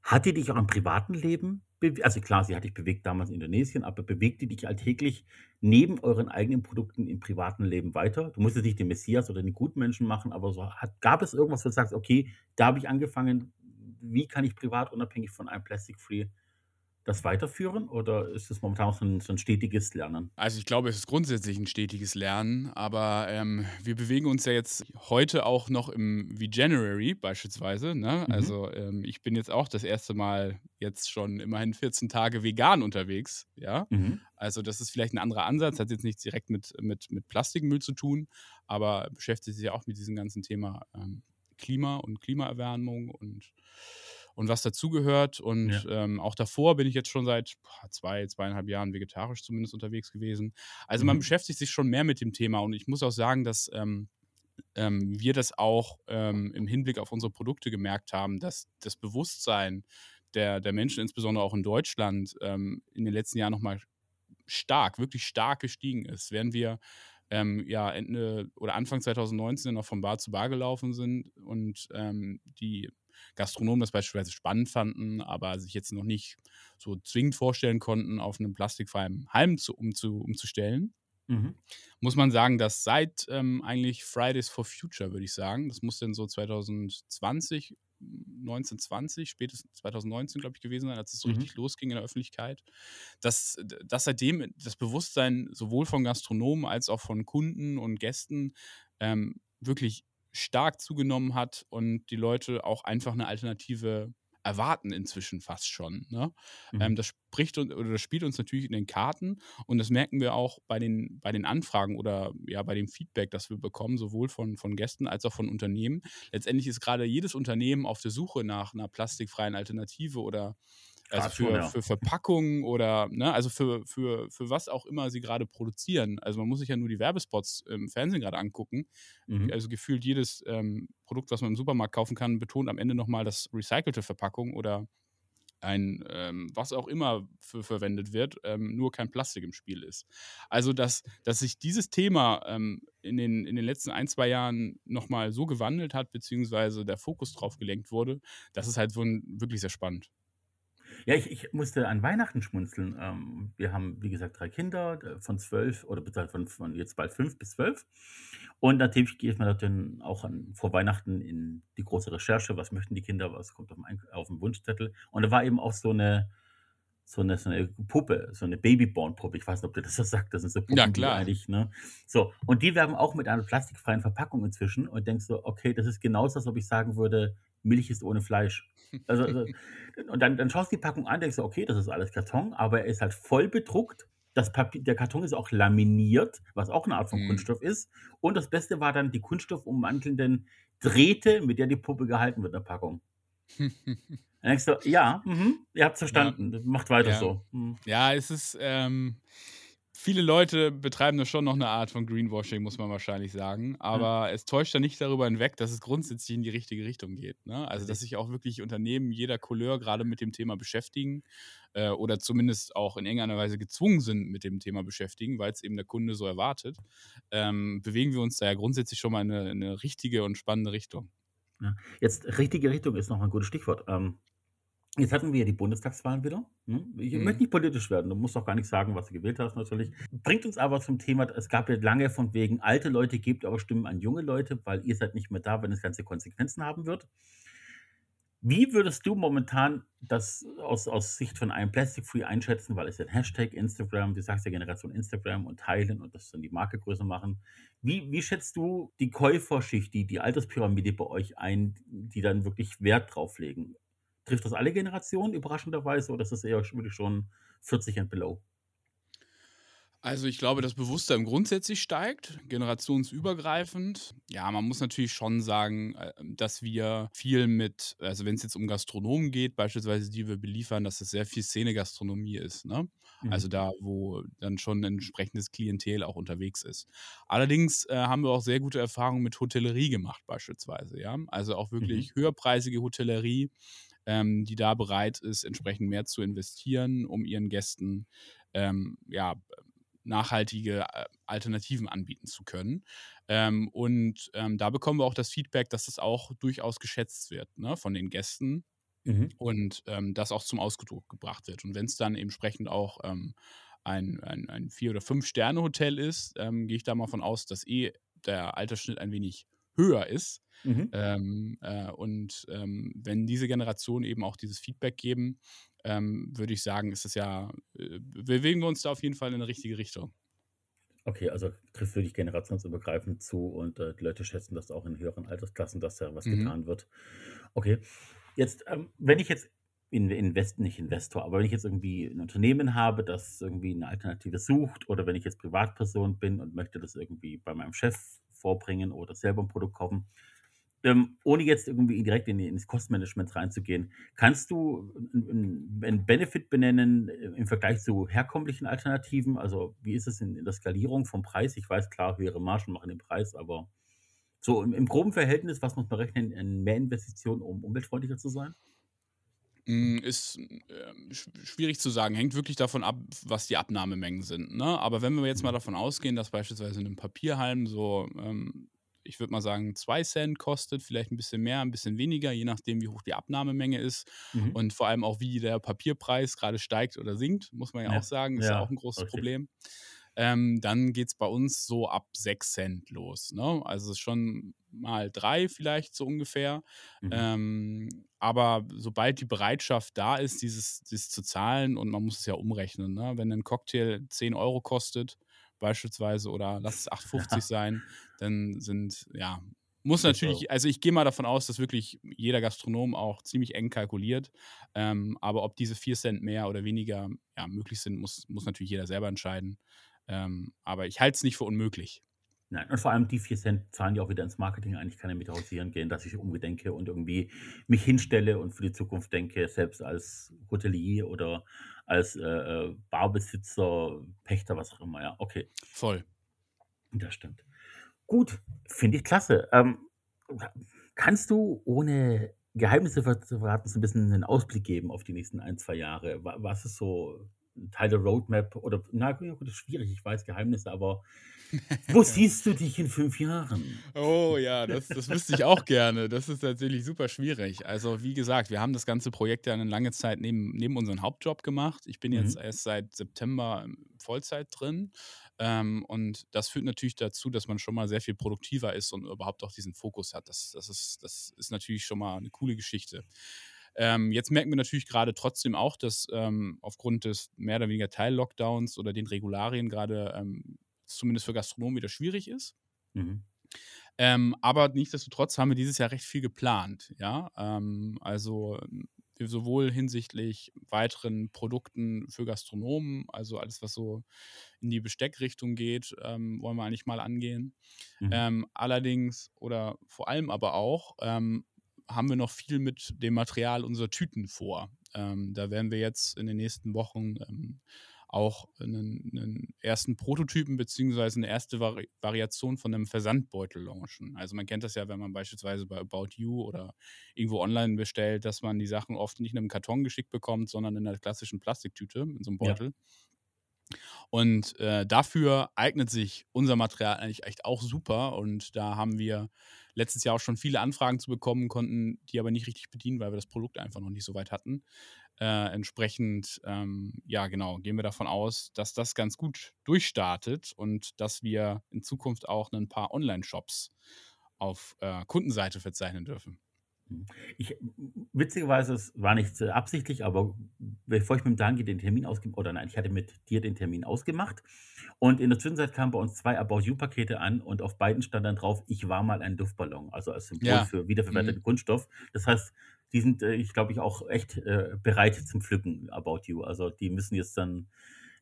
Speaker 4: hat die dich auch im privaten Leben also, klar, sie hat dich bewegt damals in Indonesien, aber bewegt die dich alltäglich neben euren eigenen Produkten im privaten Leben weiter? Du musst jetzt nicht den Messias oder den Gutmenschen machen, aber so hat gab es irgendwas, wo du sagst: „Okay, da habe ich angefangen. Wie kann ich privat unabhängig von einem Plastic Free das weiterführen?“ Oder ist das momentan auch so 'n so 'n stetiges Lernen?
Speaker 3: Also, ich glaube, es ist grundsätzlich 'n stetiges Lernen, aber, ähm, wir bewegen uns ja jetzt heute auch noch im Veganuary beispielsweise, ne?
Speaker 4: Mhm.
Speaker 3: Also, ähm, ich bin jetzt auch das 1. Mal jetzt schon immerhin 14 Tage vegan unterwegs, ja?
Speaker 4: Mhm.
Speaker 3: Also, das ist vielleicht 'n anderer Ansatz, hat jetzt nichts direkt mit mit mit Plastikmüll zu tun, aber beschäftigt sich ja auch mit diesem ganzen Thema, ähm, Klima und Klimaerwärmung und und was dazugehört. Und
Speaker 4: Ja.
Speaker 3: ähm, auch davor bin ich jetzt schon seit zwei, zweieinhalb Jahren vegetarisch zumindest unterwegs gewesen. Also man
Speaker 4: Mhm.
Speaker 3: beschäftigt sich schon mehr mit dem Thema und ich muss auch sagen, dass ähm, ähm, wir das auch ähm, im Hinblick auf unsere Produkte gemerkt haben, dass das Bewusstsein der, der Menschen, insbesondere auch in Deutschland, ähm, in den letzten Jahren nochmal stark, wirklich stark gestiegen ist. Während wir ähm, ja Ende oder Anfang 2019 noch von Bar zu Bar gelaufen sind und ähm, die Gastronomen das beispielsweise spannend fanden, aber sich jetzt noch nicht so zwingend vorstellen konnten, auf einen plastikfreien Halm zu, umzu, umzustellen,
Speaker 4: Mhm.
Speaker 3: muss man sagen, dass seit ähm, eigentlich Fridays for Future, würde ich sagen, das muss dann so 2020, 1920, spätestens 2019, glaube ich, gewesen sein, als es so
Speaker 4: Mhm.
Speaker 3: richtig losging in der Öffentlichkeit, dass, dass seitdem das Bewusstsein sowohl von Gastronomen als auch von Kunden und Gästen ähm, wirklich stark zugenommen hat und die Leute auch einfach eine Alternative erwarten inzwischen fast schon. Ne? Ähm,
Speaker 4: Mhm.
Speaker 3: das spricht und, oder das spielt uns natürlich in den Karten und das merken wir auch bei den, bei den Anfragen oder ja bei dem Feedback, das wir bekommen, sowohl von, von Gästen als auch von Unternehmen. Letztendlich ist gerade jedes Unternehmen auf der Suche nach einer plastikfreien Alternative oder also
Speaker 4: Grad schon,
Speaker 3: für,
Speaker 4: ja.
Speaker 3: für Verpackungen oder ne, also für, für, für was auch immer sie gerade produzieren. Also man muss sich ja nur die Werbespots im Fernsehen gerade angucken.
Speaker 4: Mhm.
Speaker 3: Also gefühlt jedes ähm, Produkt, was man im Supermarkt kaufen kann, betont am Ende nochmal, dass recycelte Verpackung oder ein, ähm, was auch immer für verwendet wird, ähm, nur kein Plastik im Spiel ist. Also, dass, dass sich dieses Thema ähm, in, den, in den letzten ein, zwei Jahren nochmal so gewandelt hat, beziehungsweise der Fokus drauf gelenkt wurde, das ist halt so ein, wirklich sehr spannend.
Speaker 4: Ja, ich, ich musste an Weihnachten schmunzeln. Ähm, wir haben, wie gesagt, drei Kinder äh, von zwölf oder beziehungsweise von, von jetzt bald fünf bis zwölf. Und natürlich geht man dann auch an, vor Weihnachten in die große Recherche, was möchten die Kinder, was kommt auf dem, Eink- auf dem Wunschzettel. Und da war eben auch so eine, so eine, so eine Puppe, so eine Babyborn-Puppe. Ich weiß nicht, ob dir das was sagt. Das sind so Puppen,
Speaker 3: Ja, klar.
Speaker 4: eigentlich, ne? So, und die werben auch mit einer plastikfreien Verpackung inzwischen und denkst so, okay, das ist genauso, als ob ich sagen würde, Milch ist ohne Fleisch. Also, also und dann, dann schaust du die Packung an, denkst du, okay, das ist alles Karton, aber er ist halt voll bedruckt. Das Papier, der Karton ist auch laminiert, was auch eine Art von
Speaker 3: Mhm.
Speaker 4: Kunststoff ist. Und das Beste war dann die kunststoffummantelnden Drähte, mit der die Puppe gehalten wird in der Packung. Dann denkst du, ja, mhm, ihr habt verstanden, macht weiter
Speaker 3: Ja.
Speaker 4: so. Mhm.
Speaker 3: Ja, es ist, ähm, viele Leute betreiben da schon noch eine Art von Greenwashing, muss man wahrscheinlich sagen. Aber es täuscht ja nicht darüber hinweg, dass es grundsätzlich in die richtige Richtung geht. Ne? Also, dass sich auch wirklich Unternehmen jeder Couleur gerade mit dem Thema beschäftigen äh, oder zumindest auch in irgendeiner Weise gezwungen sind, mit dem Thema beschäftigen, weil es eben der Kunde so erwartet, ähm, bewegen wir uns da ja grundsätzlich schon mal in eine, in eine richtige und spannende Richtung.
Speaker 4: Ja. Jetzt richtige Richtung ist noch ein gutes Stichwort. Ähm, jetzt hatten wir ja die Bundestagswahlen wieder. Ne? Ich
Speaker 3: Mhm.
Speaker 4: möchte nicht politisch werden, du musst auch gar nicht sagen, was du gewählt hast natürlich. Bringt uns aber zum Thema, es gab ja lange von wegen, alte Leute gebt eure Stimmen an junge Leute, weil ihr seid nicht mehr da, wenn das Ganze Konsequenzen haben wird. Wie würdest du momentan das aus, aus Sicht von einem Plastic Free einschätzen, weil es ja ein Hashtag Instagram, du sagst ja Generation Instagram und teilen und das dann die Marke größer machen. Wie, wie schätzt du die Käuferschicht, die, die Alterspyramide bei euch ein, die dann wirklich Wert drauf legen? Trifft das alle Generationen überraschenderweise oder ist das eher wirklich schon 40 and below?
Speaker 3: Also ich glaube, das Bewusstsein grundsätzlich steigt, generationsübergreifend. Ja, man muss natürlich schon sagen, äh, dass wir viel mit, also wenn es jetzt um Gastronomen geht, beispielsweise, die wir beliefern, dass es sehr viel Szene-Gastronomie ist. Ne? Also
Speaker 4: Mhm.
Speaker 3: da, wo dann schon ein entsprechendes Klientel auch unterwegs ist. Allerdings äh, haben wir auch sehr gute Erfahrungen mit Hotellerie gemacht, beispielsweise. Ja? Also auch
Speaker 4: Mhm.
Speaker 3: wirklich höherpreisige Hotellerie, ähm, die da bereit ist, entsprechend mehr zu investieren, um ihren Gästen ähm, ja, nachhaltige äh, Alternativen anbieten zu können. Ähm, und ähm, da bekommen wir auch das Feedback, dass das auch durchaus geschätzt wird ne, von den Gästen
Speaker 4: Mhm.
Speaker 3: und ähm, das auch zum Ausdruck gebracht wird. Und wenn es dann entsprechend auch ähm, ein, ein, ein Vier- oder Fünf-Sterne-Hotel ist, ähm, gehe ich da mal von aus, dass eh der Altersschnitt ein wenig höher ist.
Speaker 4: Mhm.
Speaker 3: Ähm, äh, und ähm, wenn diese Generationen eben auch dieses Feedback geben, ähm, würde ich sagen, ist es ja, äh, bewegen wir uns da auf jeden Fall in eine richtige Richtung.
Speaker 4: Okay, also trifft wirklich generationsübergreifend zu und äh, die Leute schätzen das auch in höheren Altersklassen, dass da was
Speaker 3: Mhm.
Speaker 4: getan wird. Okay, jetzt, ähm, wenn ich jetzt in, Invest, nicht Investor, aber wenn ich jetzt irgendwie ein Unternehmen habe, das irgendwie eine Alternative sucht oder wenn ich jetzt Privatperson bin und möchte das irgendwie bei meinem Chef vorbringen oder selber ein Produkt kaufen, ähm, ohne jetzt irgendwie direkt in ins Kostenmanagement reinzugehen, kannst du 'n 'n Benefit benennen äh, im Vergleich zu herkömmlichen Alternativen? Also, wie ist es in in der Skalierung vom Preis? Ich weiß, klar, höhere Margen machen den Preis, aber so im im groben Verhältnis, was muss man rechnen in Mehrinvestitionen, um umweltfreundlicher zu sein?
Speaker 3: Hm, ist, sch schwierig zu sagen. Hängt wirklich davon ab, was die Abnahmemengen sind, ne? Aber wenn wir jetzt mal
Speaker 4: Mhm.
Speaker 3: davon ausgehen, dass beispielsweise 'nen Papierhalm so, ähm, ich würde mal sagen, 2 Cent kostet, vielleicht ein bisschen mehr, ein bisschen weniger, je nachdem, wie hoch die Abnahmemenge ist
Speaker 4: Mhm.
Speaker 3: und vor allem auch, wie der Papierpreis gerade steigt oder sinkt, muss man ja auch
Speaker 4: Ja,
Speaker 3: sagen, ist ja auch ein großes
Speaker 4: richtig.
Speaker 3: Problem. Ähm, dann geht's bei uns so ab 6 Cent los, ne? Also, es schon mal 3 vielleicht so ungefähr.
Speaker 4: Mhm.
Speaker 3: Ähm, aber sobald die Bereitschaft da ist, dieses dieses zu zahlen und man muss es ja umrechnen, ne? Wenn ein Cocktail 10 Euro kostet beispielsweise oder lass es 8,50
Speaker 4: Ja,
Speaker 3: sein, dann sind ja, muss
Speaker 4: 6 €.
Speaker 3: natürlich also, ich gehe mal davon aus, dass wirklich jeder Gastronom auch ziemlich eng kalkuliert. Ähm, aber ob diese 4 Cent mehr oder weniger, ja, möglich sind, muss muss natürlich jeder selber entscheiden. Ähm, aber ich halte es nicht für unmöglich.
Speaker 4: Nein, und vor allem die 4 Cent zahlen ja auch wieder ins Marketing ein. Ich kann ja mit hausieren gehen, dass ich umgedenke und irgendwie mich hinstelle und für die Zukunft denke, selbst als Hotelier oder als, äh, äh, Barbesitzer, Pächter, was auch immer, ja. Okay,
Speaker 3: Voll.
Speaker 4: das stimmt. Gut, finde ich klasse. Ähm, kannst du, ohne Geheimnisse zu verraten, so 'n bisschen 'nen Ausblick geben auf die nächsten ein 2 Jahre? Wa was ist so 'n Teil der Roadmap oder na gut, ist schwierig, ich weiß, Geheimnisse, aber wo siehst du dich in 5 Jahren?
Speaker 3: Oh ja, das das wüsste ich auch gerne. Das ist tatsächlich super schwierig. Also, wie gesagt, wir haben das ganze Projekt ja 'ne lange Zeit neben neben unseren Hauptjob gemacht. Ich bin jetzt
Speaker 4: Mhm,
Speaker 3: erst seit September, Vollzeit drin. Ähm, und das führt natürlich dazu, dass man schon mal sehr viel produktiver ist und überhaupt auch diesen Fokus hat. Das das ist das ist natürlich schon mal 'ne coole Geschichte. Ähm, jetzt merken wir natürlich grade trotzdem auch, dass, ähm, aufgrund des mehr oder weniger Teil-Lockdowns oder den Regularien grade, ähm, zumindest für Gastronomen wieder schwierig ist.
Speaker 4: mhm,
Speaker 3: Ähm, aber nichtsdestotrotz haben wir dieses Jahr recht viel geplant, ja. Ähm, also, sowohl hinsichtlich weiteren Produkten für Gastronomen, also alles, was so in die Besteckrichtung geht, ähm, wollen wir eigentlich mal angehen.
Speaker 4: mhm.
Speaker 3: Ähm, allerdings oder vor allem aber auch, ähm, haben wir noch viel mit dem Material unserer Tüten vor. Ähm, da werden wir jetzt in den nächsten Wochen, ähm, auch einen 'nen ersten Prototypen beziehungsweise eine erste Vari Variation von einem Versandbeutel launchen. Also, man kennt das ja, wenn man beispielsweise bei About You oder irgendwo online bestellt, dass man die Sachen oft nicht in einem Karton geschickt bekommt, sondern in 'ner klassischen Plastiktüte, in so einem
Speaker 4: Ja.
Speaker 3: Beutel. Und, äh, dafür eignet sich unser Material eigentlich echt auch super und da haben wir letztes Jahr auch schon viele Anfragen zu bekommen, konnten die aber nicht richtig bedienen, weil wir das Produkt einfach noch nicht so weit hatten. Äh, entsprechend, ähm, ja genau, gehen wir davon aus, dass das ganz gut durchstartet und dass wir in Zukunft auch ein paar Onlineshops auf, äh, Kundenseite verzeichnen dürfen.
Speaker 4: Mhm. Ich witzigerweise, es war nicht, absichtlich, aber bevor ich mit dem Daniel den Termin ausgemacht oder nein, ich hatte mit dir den Termin ausgemacht und in der Zwischenzeit kamen bei uns 2 About You Pakete an und auf beiden stand dann drauf: „Ich war mal ein Luftballon“, also als Symbol
Speaker 3: Ja.
Speaker 4: für
Speaker 3: Mhm.
Speaker 4: wiederverwerteten Kunststoff. Das heißt, die sind, äh, ich glaube ich, auch echt, äh, bereit zum Pflücken, About You. Also, die müssen jetzt dann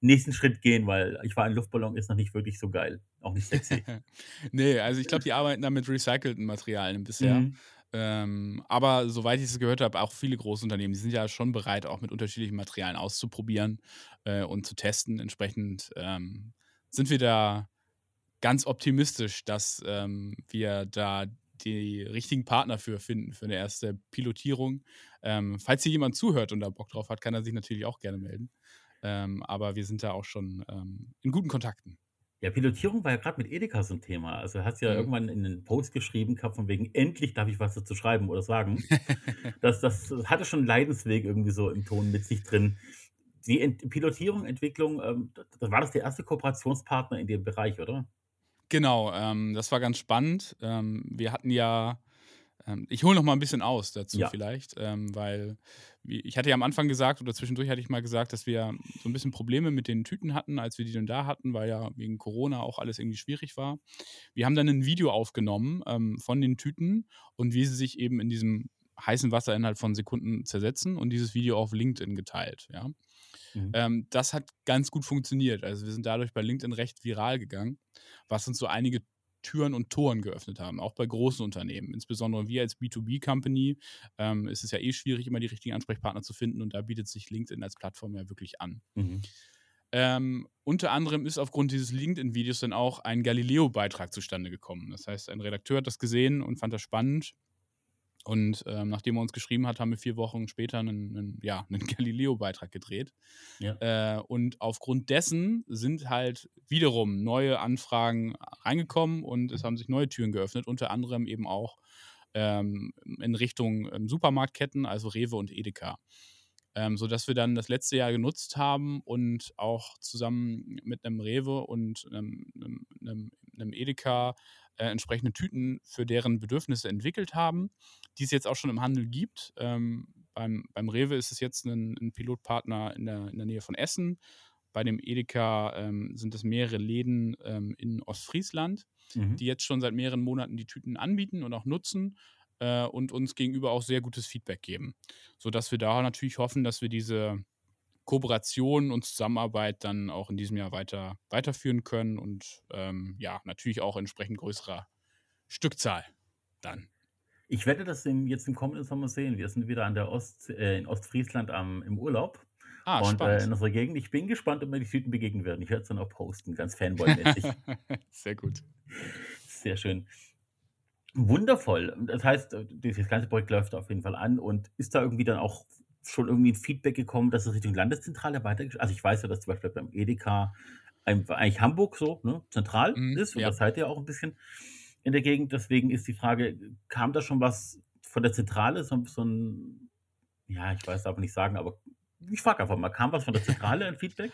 Speaker 4: nächsten Schritt gehen, weil „Ich war ein Luftballon“ ist noch nicht wirklich so geil, auch nicht sexy.
Speaker 3: Ne, also ich glaube, die arbeiten da mit recycelten Materialien bisher.
Speaker 4: Mhm.
Speaker 3: Ähm, aber soweit ich es gehört habe, auch viele Großunternehmen, die sind ja schon bereit, auch mit unterschiedlichen Materialien auszuprobieren, äh, und zu testen. Entsprechend, ähm, sind wir da ganz optimistisch, dass, ähm, wir da die richtigen Partner für finden für eine erste Pilotierung. Ähm, falls hier jemand zuhört und da Bock drauf hat, kann er sich natürlich auch gerne melden. Ähm, aber wir sind da auch schon, ähm, in guten Kontakten.
Speaker 4: Ja, Pilotierung war ja grad mit Edeka so 'n Thema. Also, hast ja
Speaker 3: Mhm.
Speaker 4: irgendwann in 'nen Post geschrieben gehabt von wegen: „Endlich darf ich was dazu schreiben oder sagen.“ Das das hatte schon 'n Leidensweg irgendwie so im Ton mit sich drin. Die Ent Pilotierung, Entwicklung, ähm, da war das der erste Kooperationspartner in dem Bereich, oder?
Speaker 3: Genau, ähm, das war ganz spannend. Ähm, wir hatten ja ich hole noch mal ein bisschen aus dazu
Speaker 4: Ja.
Speaker 3: vielleicht, ähm, weil ich hatte ja am Anfang gesagt oder zwischendurch hatte ich mal gesagt, dass wir so ein bisschen Probleme mit den Tüten hatten, als wir die dann da hatten, weil ja wegen Corona auch alles irgendwie schwierig war. Wir haben dann ein Video aufgenommen, ähm, von den Tüten und wie sie sich eben in diesem heißen Wasser innerhalb von Sekunden zersetzen und dieses Video auf LinkedIn geteilt, ja.
Speaker 4: Mhm.
Speaker 3: Ähm, das hat ganz gut funktioniert. Also, wir sind dadurch bei LinkedIn recht viral gegangen, was uns so einige Türen und Toren geöffnet haben, auch bei großen Unternehmen. Insbesondere wir als B2B-Company ähm, ist es ja eh schwierig, immer die richtigen Ansprechpartner zu finden und da bietet sich LinkedIn als Plattform ja wirklich an. Mhm. Ähm, unter anderem ist aufgrund dieses LinkedIn-Videos dann auch ein Galileo-Beitrag zustande gekommen. Das heißt, ein Redakteur hat das gesehen und fand das spannend und ähm, nachdem er uns geschrieben hat, haben wir vier Wochen später einen, einen ja, einen Galileo-Beitrag gedreht. Ja. Äh, und aufgrund dessen sind halt wiederum neue Anfragen reingekommen und es haben sich neue Türen geöffnet, unter anderem eben auch ähm, in Richtung ähm, Supermarktketten, also Rewe und Edeka. Ähm, sodass wir dann das letzte Jahr genutzt haben und auch zusammen mit einem Rewe und einem, einem, einem Edeka äh, entsprechende Tüten für deren Bedürfnisse entwickelt haben, die es jetzt auch schon im Handel gibt. Ähm, beim, beim Rewe ist es jetzt ein, ein Pilotpartner in der, in der Nähe von Essen. Bei dem Edeka ähm, sind es mehrere Läden ähm, in Ostfriesland, mhm. die jetzt schon seit mehreren Monaten die Tüten anbieten und auch nutzen äh, und uns gegenüber auch sehr gutes Feedback geben. Sodass wir da natürlich hoffen, dass wir diese Kooperation und Zusammenarbeit dann auch in diesem Jahr weiter weiterführen können und ähm, ja, natürlich auch entsprechend größerer Stückzahl dann.
Speaker 4: Ich werde das im, jetzt im kommenden Sommer sehen. Wir sind wieder an der Ost, äh, in Ostfriesland am, im Urlaub. Ah, und äh, in unserer Gegend. Ich bin gespannt, ob mir die Tüten begegnen werden. Ich werde es dann auch posten, ganz Fanboy-mäßig.
Speaker 3: Sehr gut.
Speaker 4: Sehr schön. Wundervoll. Das heißt, dieses ganze Projekt läuft auf jeden Fall an und ist da irgendwie dann auch schon irgendwie ein Feedback gekommen, dass es Richtung Landeszentrale weitergeht? Also ich weiß ja, dass zum Beispiel beim Edeka eigentlich Hamburg so ne, zentral mhm, ist und ja. das seid ihr auch ein bisschen in der Gegend. Deswegen ist die Frage, kam da schon was von der Zentrale, so, so ein, ja, ich weiß aber nicht sagen, aber ich frage einfach mal, kam was von der Zentrale, ein Feedback?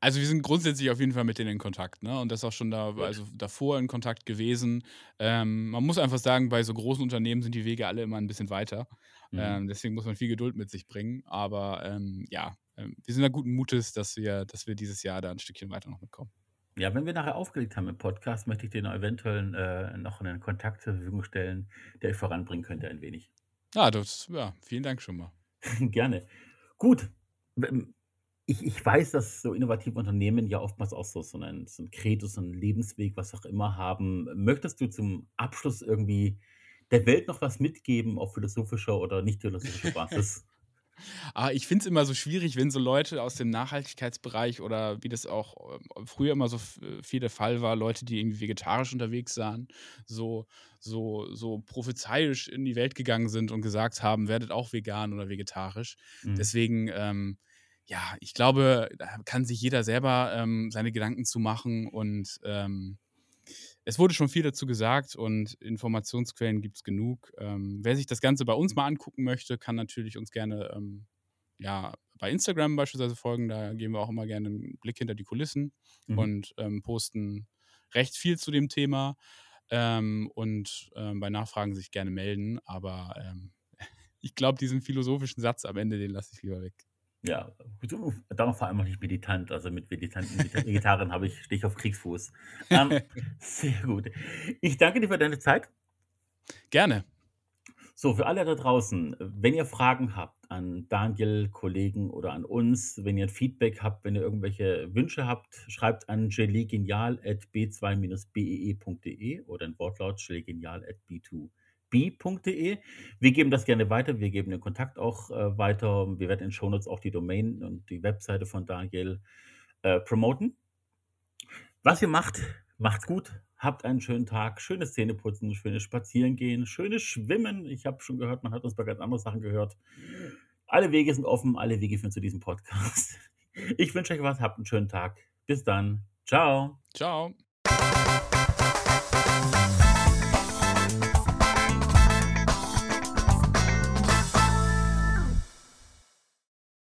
Speaker 3: Also wir sind grundsätzlich auf jeden Fall mit denen in Kontakt, ne? Und das auch schon da, also davor in Kontakt gewesen. Ähm, man muss einfach sagen, bei so großen Unternehmen sind die Wege alle immer ein bisschen weiter. Mhm. Ähm, deswegen muss man viel Geduld mit sich bringen. Aber ähm, ja, ähm, wir sind da guten Mutes, dass wir, dass wir dieses Jahr da ein Stückchen weiter noch mitkommen.
Speaker 4: Ja, wenn wir nachher aufgelegt haben im Podcast, möchte ich dir eventuell äh, noch einen Kontakt zur Verfügung stellen, der euch voranbringen könnte ein wenig.
Speaker 3: Ah, das, ja, vielen Dank schon mal.
Speaker 4: Gerne. Gut ich, ich weiß, dass so innovative Unternehmen ja oftmals auch so, so, einen, so ein Credo, so einen Lebensweg, was auch immer haben. Möchtest du zum Abschluss irgendwie der Welt noch was mitgeben auf philosophischer oder nicht philosophischer Basis?
Speaker 3: Ah, ich finde es immer so schwierig, wenn so Leute aus dem Nachhaltigkeitsbereich oder wie das auch äh, früher immer so viel der Fall war, Leute, die irgendwie vegetarisch unterwegs sahen, so, so, so prophezeiisch in die Welt gegangen sind und gesagt haben, werdet auch vegan oder vegetarisch. Mhm. Deswegen, ähm, ja, ich glaube, da kann sich jeder selber ähm, seine Gedanken zu machen und ähm, es wurde schon viel dazu gesagt und Informationsquellen gibt es genug. Ähm, wer sich das Ganze bei uns mal angucken möchte, kann natürlich uns gerne ähm, ja, bei Instagram beispielsweise folgen. Da geben wir auch immer gerne einen Blick hinter die Kulissen mhm. und ähm, posten recht viel zu dem Thema ähm, und bei Nachfragen sich gerne melden. Aber ich glaube, diesen philosophischen Satz am Ende, den lasse ich lieber weg.
Speaker 4: Ja, dann vor allem auch nicht meditant. Also mit meditanten Gitarren habe ich, stehe ich auf Kriegsfuß. Ähm, sehr gut. Ich danke dir für deine Zeit.
Speaker 3: Gerne.
Speaker 4: So, für alle da draußen, wenn ihr Fragen habt an Daniel, Kollegen oder an uns, wenn ihr ein Feedback habt, wenn ihr irgendwelche Wünsche habt, schreibt an gelegenial.b2-bee.de oder ein Wortlaut gelegenial.b2 b.de. Wir geben das gerne weiter. Wir geben den Kontakt auch äh, weiter. Wir werden in Shownotes auch die Domain und die Webseite von Daniel äh, promoten. Was ihr macht, macht's gut. Habt einen schönen Tag, schönes Zähneputzen, schönes Spazierengehen, schönes Schwimmen. Ich habe schon gehört, man hat uns bei ganz anderen Sachen gehört. Alle Wege sind offen, alle Wege führen zu diesem Podcast. Ich wünsche euch was, habt einen schönen Tag. Bis dann. Ciao.
Speaker 3: Ciao.